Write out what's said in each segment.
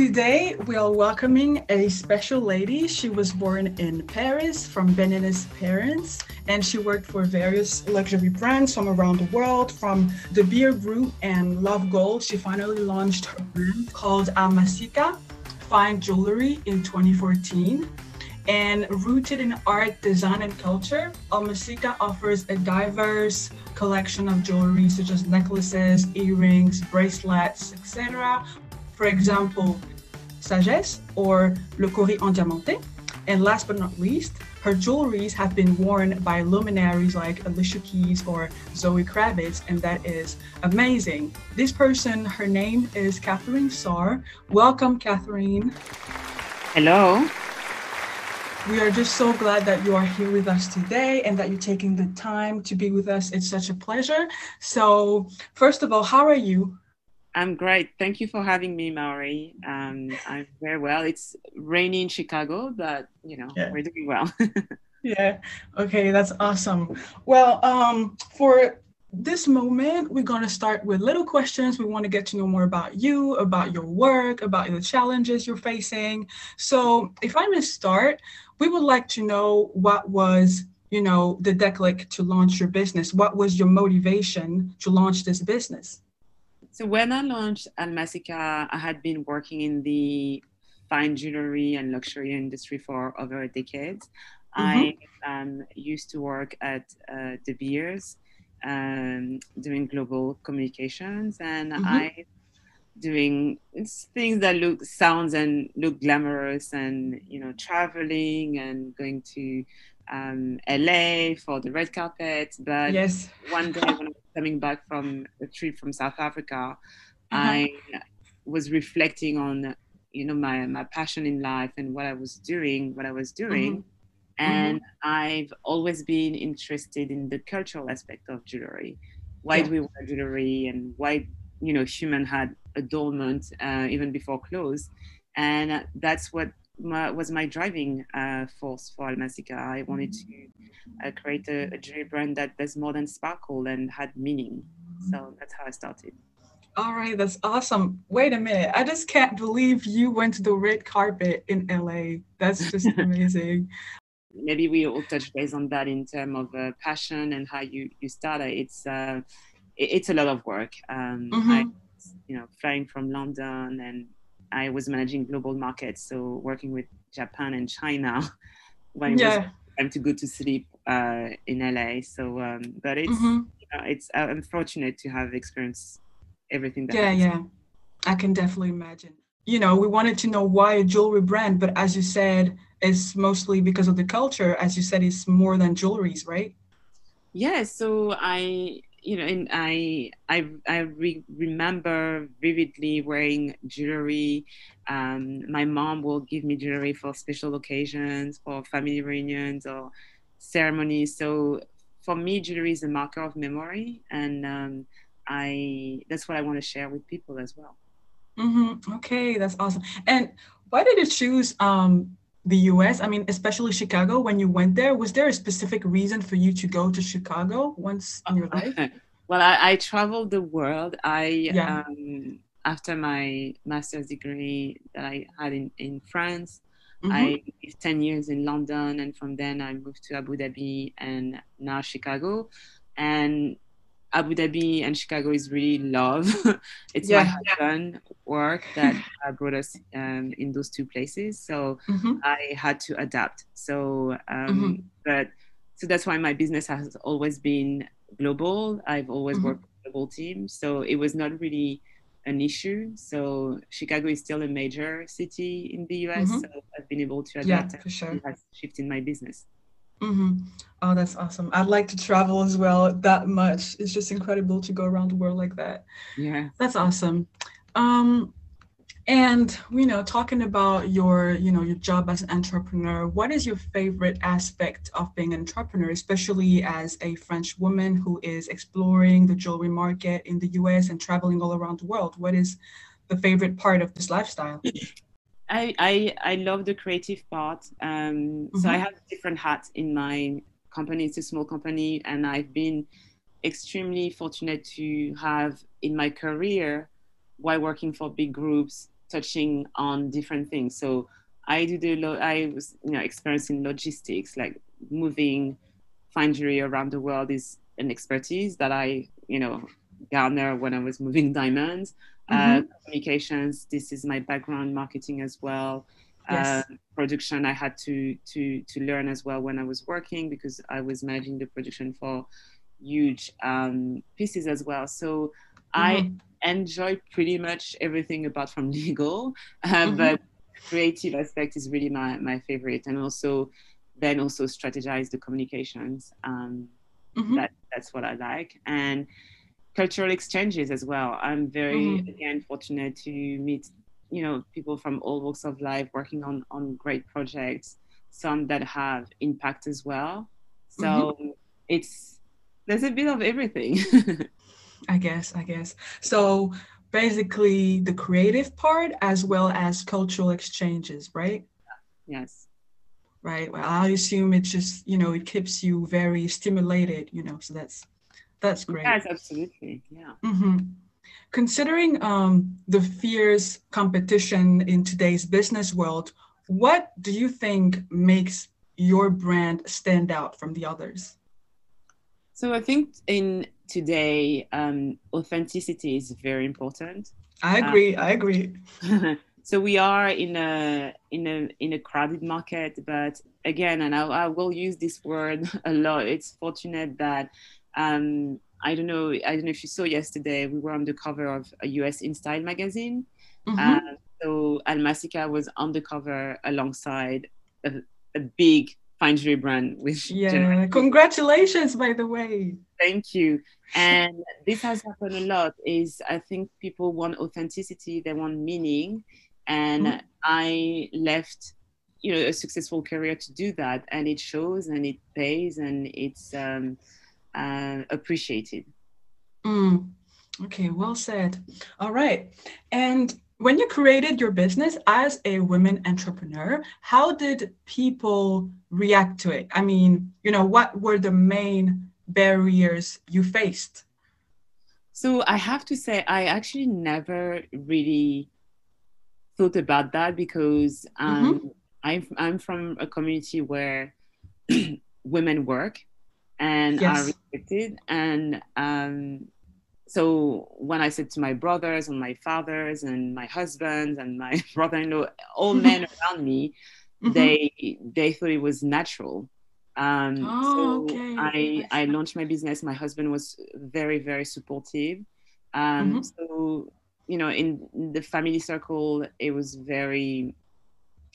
Today, we are welcoming a special lady. She was born in Paris from Beninese parents, and she worked for various luxury brands from around the world, from De Beers Group and Love Gold. She finally launched her brand called Almasika Fine Jewelry in 2014. And rooted in art, design, and culture, Almasika offers a diverse collection of jewelry such as necklaces, earrings, bracelets, etc. For example, Sagesse or Le Cori en Diamanté. And last but not least, her jewelries have been worn by luminaries like Alicia Keys or Zoe Kravitz, and that is amazing. This person, her name is Catherine Sarr. Welcome, Catherine. Hello. We are just so glad that you are here with us today and that you're taking the time to be with us. It's such a pleasure. So, first of all, how are you? I'm great. Thank you for having me, Maury. Um, I'm very well. It's rainy in Chicago, but you know yeah. we're doing well. yeah. Okay, that's awesome. Well, um, for this moment, we're going to start with little questions. We want to get to know more about you, about your work, about the challenges you're facing. So, if I may start, we would like to know what was, you know, the declic to launch your business. What was your motivation to launch this business? So when I launched Almasika, I had been working in the fine jewelry and luxury industry for over a decade. Mm-hmm. I um, used to work at uh, De Beers um, doing global communications, and mm-hmm. I doing things that look sounds and look glamorous and you know traveling and going to um, LA for the red carpet. But yes. one day when I coming back from a trip from South Africa, uh-huh. I was reflecting on you know my my passion in life and what I was doing, what I was doing. Mm-hmm. And mm-hmm. I've always been interested in the cultural aspect of jewelry. Why yeah. do we wear jewelry and why you know human had adornment uh, even before clothes and that's what my, was my driving uh, force for Almasika. I wanted to uh, create a, a, jewelry brand that does more than sparkle and had meaning. So that's how I started. All right, that's awesome. Wait a minute. I just can't believe you went to the red carpet in LA. That's just amazing. Maybe we all touch base on that in terms of uh, passion and how you, you started. It's uh, it's a lot of work. Um, mm-hmm. I, you know, flying from London and I was managing global markets, so working with Japan and China when it was time to go to sleep uh, in LA. So, um, but it's mm-hmm. you know, it's uh, I'm to have experienced everything. That yeah, yeah, I can definitely imagine. You know, we wanted to know why a jewelry brand, but as you said, it's mostly because of the culture. As you said, it's more than jewelries, right? Yeah. So I you know, and I I I re- remember vividly wearing jewelry. Um, my mom will give me jewelry for special occasions, for family reunions or ceremonies. So for me, jewelry is a marker of memory, and um, I that's what I want to share with people as well. Mm-hmm. Okay, that's awesome. And why did you choose um, the US? I mean, especially Chicago, when you went there, was there a specific reason for you to go to Chicago once in your life? well, I, I traveled the world. I, yeah. um, after my master's degree that I had in, in France, mm-hmm. I lived 10 years in London, and from then I moved to Abu Dhabi and now Chicago. And Abu Dhabi and Chicago is really love. it's yeah, my husband work that brought us um, in those two places. So mm-hmm. I had to adapt. So, um, mm-hmm. but so that's why my business has always been global. I've always mm-hmm. worked with global teams. So it was not really an issue. So Chicago is still a major city in the US. Mm-hmm. So I've been able to adapt yeah, for sure. shift in my business. Mm-hmm. Oh, that's awesome. I'd like to travel as well that much. It's just incredible to go around the world like that. Yeah. That's awesome. Um, and you know, talking about your, you know, your job as an entrepreneur, what is your favorite aspect of being an entrepreneur, especially as a French woman who is exploring the jewelry market in the US and traveling all around the world? What is the favorite part of this lifestyle? I, I, I love the creative part. Um, mm-hmm. So I mm-hmm. have different hats in my company. It's a small company, and I've been extremely fortunate to have in my career, while working for big groups, touching on different things. So I do the lo- I was you know experiencing logistics, like moving fine around the world is an expertise that I you know garner when I was moving diamonds. Uh, mm-hmm. Communications, this is my background, marketing as well. Yes. Uh, production, I had to to to learn as well when I was working because I was managing the production for huge um, pieces as well. So mm-hmm. I enjoy pretty much everything apart from legal, uh, mm-hmm. but creative aspect is really my, my favorite. And also then also strategize the communications. Um, mm-hmm. that, that's what I like. And cultural exchanges as well. I'm very, mm-hmm. again, fortunate to meet, you know, people from all walks of life working on, on great projects, some that have impact as well. So mm-hmm. it's, there's a bit of everything. I guess, I guess. So basically the creative part as well as cultural exchanges, right? Yes. Right. Well, I assume it just, you know, it keeps you very stimulated, you know, so that's that's great. Yes, absolutely. Yeah. Mm-hmm. Considering um, the fierce competition in today's business world, what do you think makes your brand stand out from the others? So I think in today, um, authenticity is very important. I agree. Um, I agree. so we are in a in a in a crowded market, but again, and I, I will use this word a lot. It's fortunate that um, I don't know. I don't know if you saw yesterday. We were on the cover of a US InStyle magazine. Mm-hmm. Uh, so Almasika was on the cover alongside a, a big fine jewelry brand. Which yeah, congratulations, by the way. Thank you. And this has happened a lot. Is I think people want authenticity, they want meaning, and mm-hmm. I left, you know, a successful career to do that, and it shows, and it pays, and it's um, uh, appreciated. Mm. Okay, well said. All right, and when you created your business as a women entrepreneur, how did people react to it? I mean, you know, what were the main barriers you faced? So I have to say, I actually never really thought about that because um, mm-hmm. I'm, I'm from a community where women work and yes. are respected. And um, so when I said to my brothers and my fathers and my husband and my brother-in-law, all men around me, mm-hmm. they they thought it was natural. Um, oh, so okay. I I launched my business. My husband was very very supportive. Um, mm-hmm. So you know, in the family circle, it was very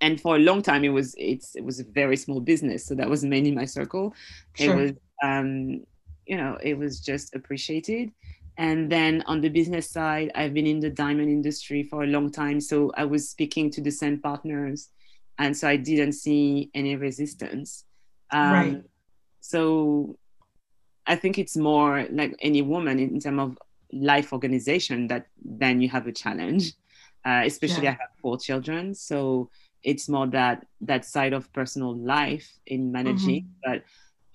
and for a long time it was it's it was a very small business so that was mainly my circle sure. it was um you know it was just appreciated and then on the business side, I've been in the diamond industry for a long time. So I was speaking to the same partners. And so I didn't see any resistance. Um, right. So I think it's more like any woman in, terms of life organization that then you have a challenge. Uh, especially yeah. I have four children. So it's more that that side of personal life in managing. Mm-hmm. But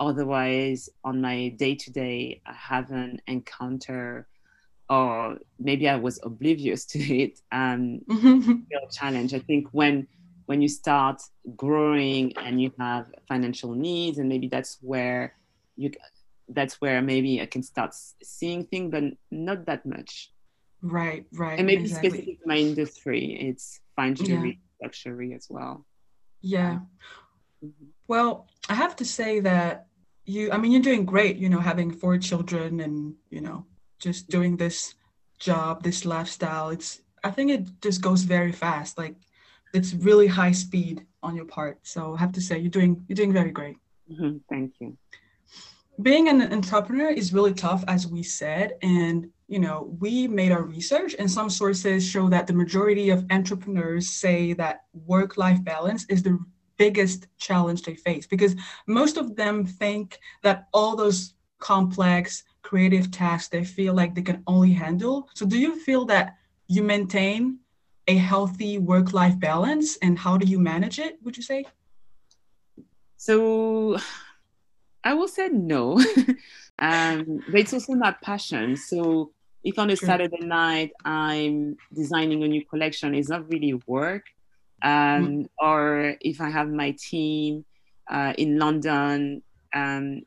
otherwise on my day to day i haven't encountered or maybe i was oblivious to it um real challenge i think when when you start growing and you have financial needs and maybe that's where you that's where maybe i can start seeing things but not that much right right and maybe exactly. specific to my industry it's fine jewelry yeah. luxury as well yeah mm-hmm. well i have to say that you i mean you're doing great you know having four children and you know just doing this job this lifestyle. It's i think it just goes very fast. Like it's really high speed on your part. So i have to say you're doing you're doing very great. Mm-hmm. thank you. Being an entrepreneur is really tough as we said. And you know we made our research and some sources show that the majority of entrepreneurs say that work life balance is the biggest challenge they face because most of them think that all those complex creative tasks they feel like they can only handle. So, do you feel that you maintain a healthy work life balance and how do you manage it, would you say? So, I will say no. um, but it's also my passion. So, if on a True. Saturday night I'm designing a new collection, it's not really work. Um, mm. Or if I have my team uh, in London um,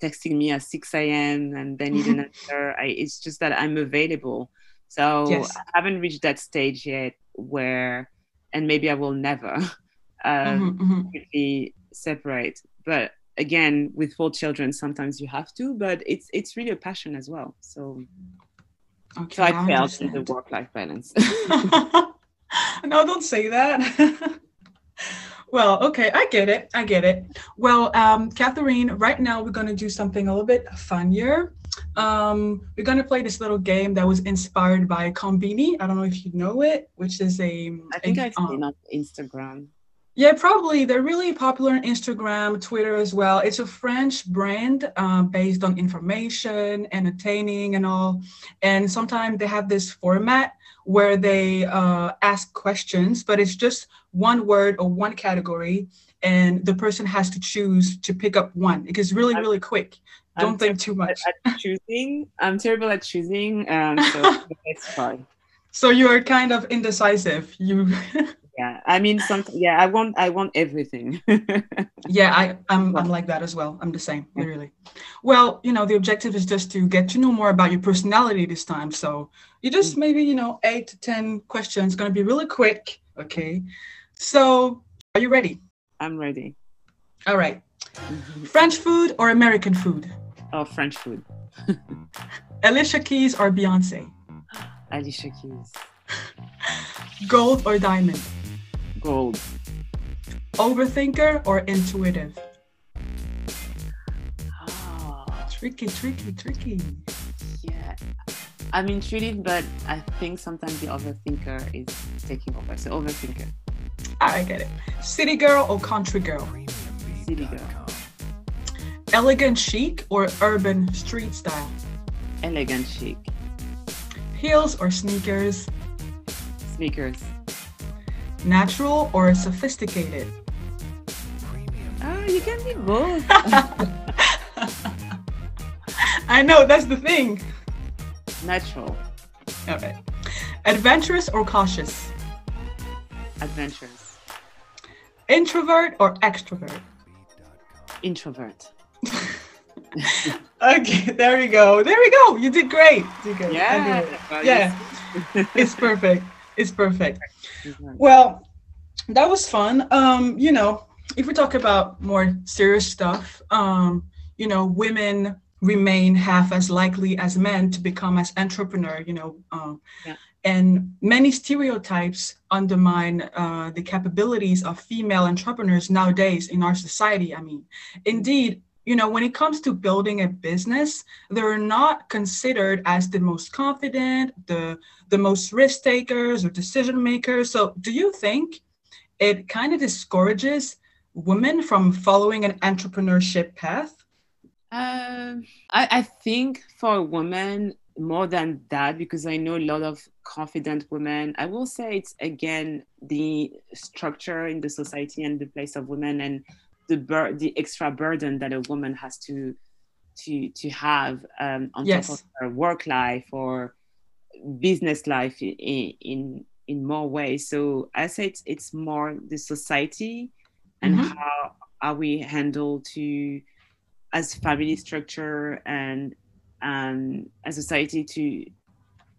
texting me at 6 a.m. and then you didn't answer, I, it's just that I'm available. So yes. I haven't reached that stage yet where, and maybe I will never um, mm-hmm, mm-hmm. separate. But again, with four children, sometimes you have to, but it's it's really a passion as well. So Okay, so I, I failed in the work-life balance. no, don't say that. well, okay, I get it. I get it. Well, um, Catherine, right now we're going to do something a little bit funnier. Um, we're going to play this little game that was inspired by Konbini. I don't know if you know it, which is a. I think a, I've seen um, on Instagram. Yeah, probably. They're really popular on Instagram, Twitter as well. It's a French brand uh, based on information, entertaining, and all. And sometimes they have this format where they uh, ask questions, but it's just one word or one category, and the person has to choose to pick up one. It is really, really quick. Don't I'm think too much. At choosing, I'm terrible at choosing, um, so it's fine. So you are kind of indecisive. You. yeah i mean some yeah i want i want everything. Yeah i I'm, I'm like that as well. I'm the same literally. Well you know the objective is just to get to know more about your personality this time. So you just mm. maybe you know eight to ten questions going to be really quick okay? So are you ready? I'm ready. All right. mm-hmm. french food or american food? Oh french food. Alicia keys or beyonce alicia keys. Gold or diamond Gold. Overthinker or intuitive? Oh. Tricky, tricky, tricky. Yeah. I'm intuitive, but I think sometimes the overthinker is taking over. So overthinker. Ah, I get it. City girl or country girl? City girl. Elegant chic or urban street style? Elegant chic. Heels or sneakers? Sneakers. Natural or sophisticated? Oh, you can be both. I know, that's the thing. Natural. Okay. Adventurous or cautious? Adventurous. Introvert or extrovert? Introvert. okay, there we go. There we go. You did great. You did good. Yeah. Yeah. it's perfect. It's perfect. Well, that was fun. Um, you know, if we talk about more serious stuff, um, you know, women remain half as likely as men to become as entrepreneur, you know, um, yeah. and many stereotypes undermine uh, the capabilities of female entrepreneurs nowadays in our society. I mean, indeed, you know, when it comes to building a business, they're not considered as the most confident, the the most risk takers or decision makers. So, do you think it kind of discourages women from following an entrepreneurship path? Uh, I, I think for women, more than that, because I know a lot of confident women. I will say it's again the structure in the society and the place of women and the bur- the extra burden that a woman has to to to have um, on yes. top of her work life or business life in in, in more ways. So I say it's it's more the society and mm-hmm. how are we handled to as family structure and um, a society to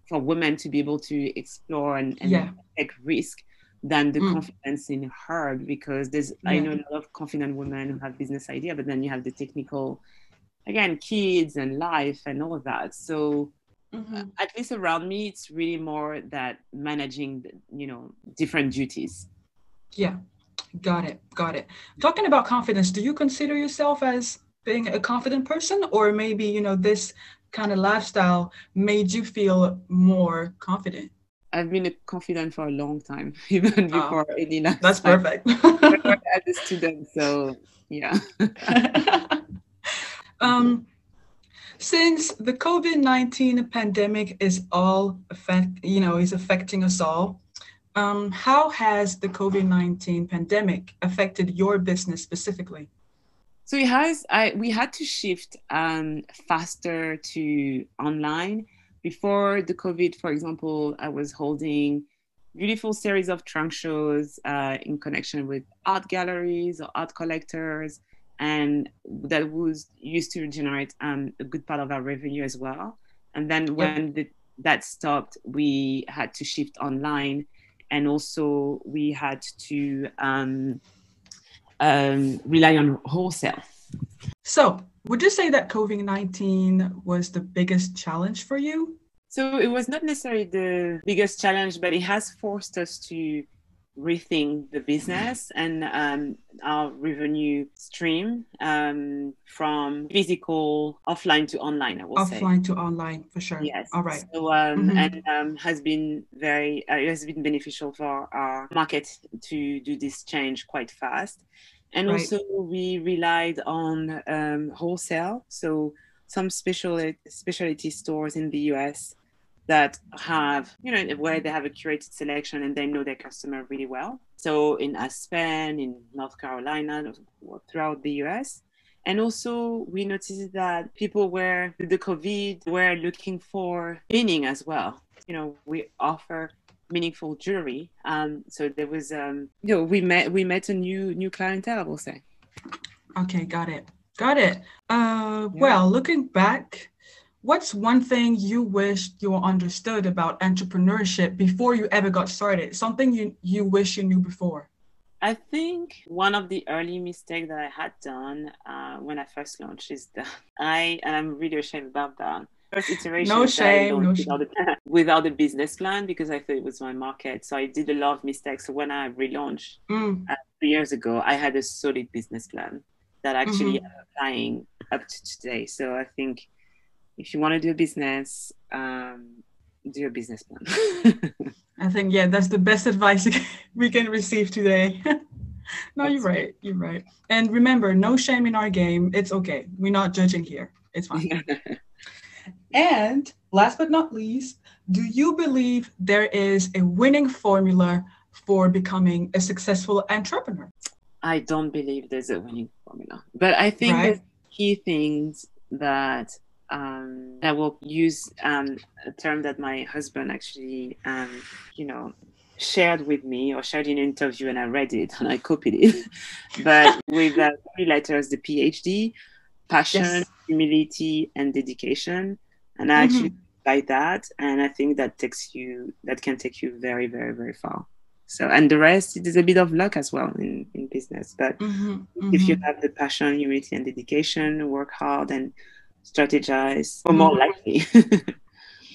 for women to be able to explore and, and yeah. take risk than the mm. confidence in her because there's yeah. I know a lot of confident women who have business idea, but then you have the technical, again, kids and life and all of that. So mm-hmm. at least around me, it's really more that managing, you know, different duties. Yeah, got it, got it. Talking about confidence, do you consider yourself as being a confident person, or maybe you know this kind of lifestyle made you feel more confident? I've been a confident for a long time, even before oh, any last That's time. perfect. As a student, so yeah. um, since the COVID nineteen pandemic is all affect, you know, is affecting us all. Um, how has the COVID nineteen pandemic affected your business specifically? So it has. I we had to shift um, faster to online before the COVID, for example, I was holding beautiful series of trunk shows uh, in connection with art galleries or art collectors, and that was used to generate um, a good part of our revenue as well. And then when the, that stopped, we had to shift online, and also we had to um, um, rely on wholesale. So, would you say that COVID 19 was the biggest challenge for you? So, it was not necessarily the biggest challenge, but it has forced us to rethink the business and um, our revenue stream um, from physical offline to online i will offline say. Offline to online for sure. Yes. All right. So um, mm-hmm. and um, has been very uh, it has been beneficial for our market to do this change quite fast and right. also we relied on um, wholesale. So some special specialty stores in the us that have you know where they have a curated selection and they know their customer really well. So in aspen in north carolina throughout the us and also we noticed that people were with the covid were looking for meaning as well. You know we offer meaningful jewelry um, so there was um, you know we met we met a new new clientele i will say okay got it got it uh, yeah. well looking back What's one thing you wish you understood about entrepreneurship before you ever got started? Something you, you wish you knew before? I think one of the early mistakes that I had done uh, when I first launched is that I, and I'm really ashamed about that. First iteration, no shame, no without, shame. A, without a business plan because I thought it was my market. So I did a lot of mistakes. So when I relaunched mm. uh, three years ago, I had a solid business plan that actually mm-hmm. Applying up to today. So I think if you want to do a business, um, do a business plan. I think yeah, that's the best advice we can receive today. no, you're right. You're right. And remember, no shame in our game. It's okay. We're not judging here. It's fine. And last but not least, do you believe there is a winning formula for becoming a successful entrepreneur? I don't believe there's a winning formula, but I think right. key things that um, I will use um, a term that my husband actually, um, you know, shared with me or shared in an interview, and I read it and I copied it. but with uh, three letters, the PhD, passion, yes. humility, and dedication. And I mm-hmm. actually like that, and I think that takes you that can take you very, very, very far. So, and the rest, it is a bit of luck as well in, in business. But mm-hmm, mm-hmm. if you have the passion, humility, and dedication, work hard, and strategize or more likely.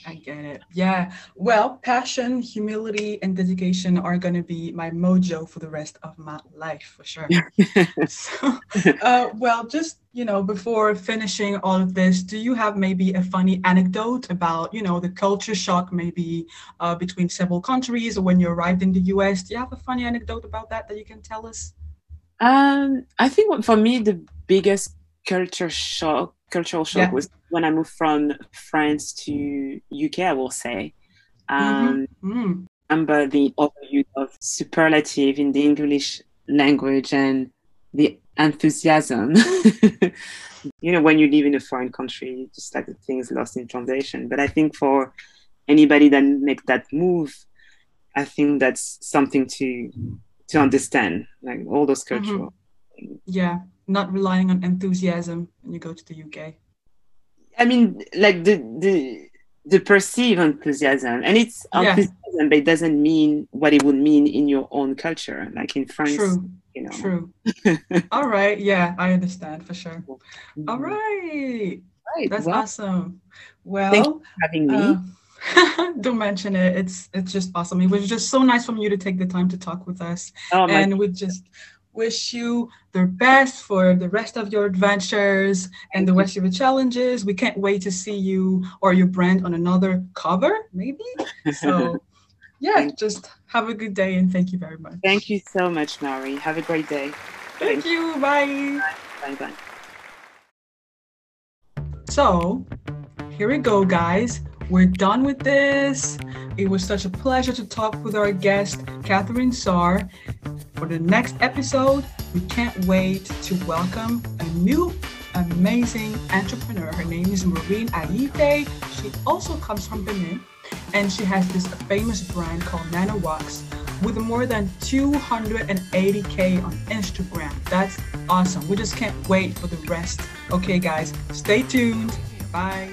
I get it. Yeah. Well, passion, humility, and dedication are going to be my mojo for the rest of my life for sure. so, uh, well, just, you know, before finishing all of this, do you have maybe a funny anecdote about, you know, the culture shock maybe uh, between several countries or when you arrived in the US? Do you have a funny anecdote about that that you can tell us? Um, I think for me, the biggest culture shock cultural shock yeah. was when I moved from France to UK. I will say, um, mm-hmm. mm. remember the overuse of superlative in the English language and the enthusiasm. you know, when you live in a foreign country, just like the things lost in translation. But I think for anybody that make that move, I think that's something to to understand, like all those mm-hmm. cultural. Mm-hmm. Yeah, not relying on enthusiasm when you go to the UK? I mean, like the the the perceived enthusiasm, and it's yeah. enthusiasm, but it doesn't mean what it would mean in your own culture, like in France. True. You know. True. All right. Yeah, I understand for sure. Mm-hmm. All right. Right. That's well, awesome. Well, having me. Uh, don't mention it. It's it's just awesome. It was just so nice from you to take the time to talk with us, oh, and we just wish you the best for the rest of your adventures and the rest of your challenges. We can't wait to see you or your brand on another cover, maybe. So, yeah, just have a good day and thank you very much. Thank you so much, Mary. Have a great day. Thank you. Bye. Bye bye. So, here we go, guys. We're done with this. It was such a pleasure to talk with our guest, Catherine Sarr. For the next episode, we can't wait to welcome a new amazing entrepreneur. Her name is Maureen Ayité. She also comes from Benin, and she has this famous brand called Nana Wax with more than 280k on Instagram. That's awesome. We just can't wait for the rest. Okay, guys, stay tuned. Bye.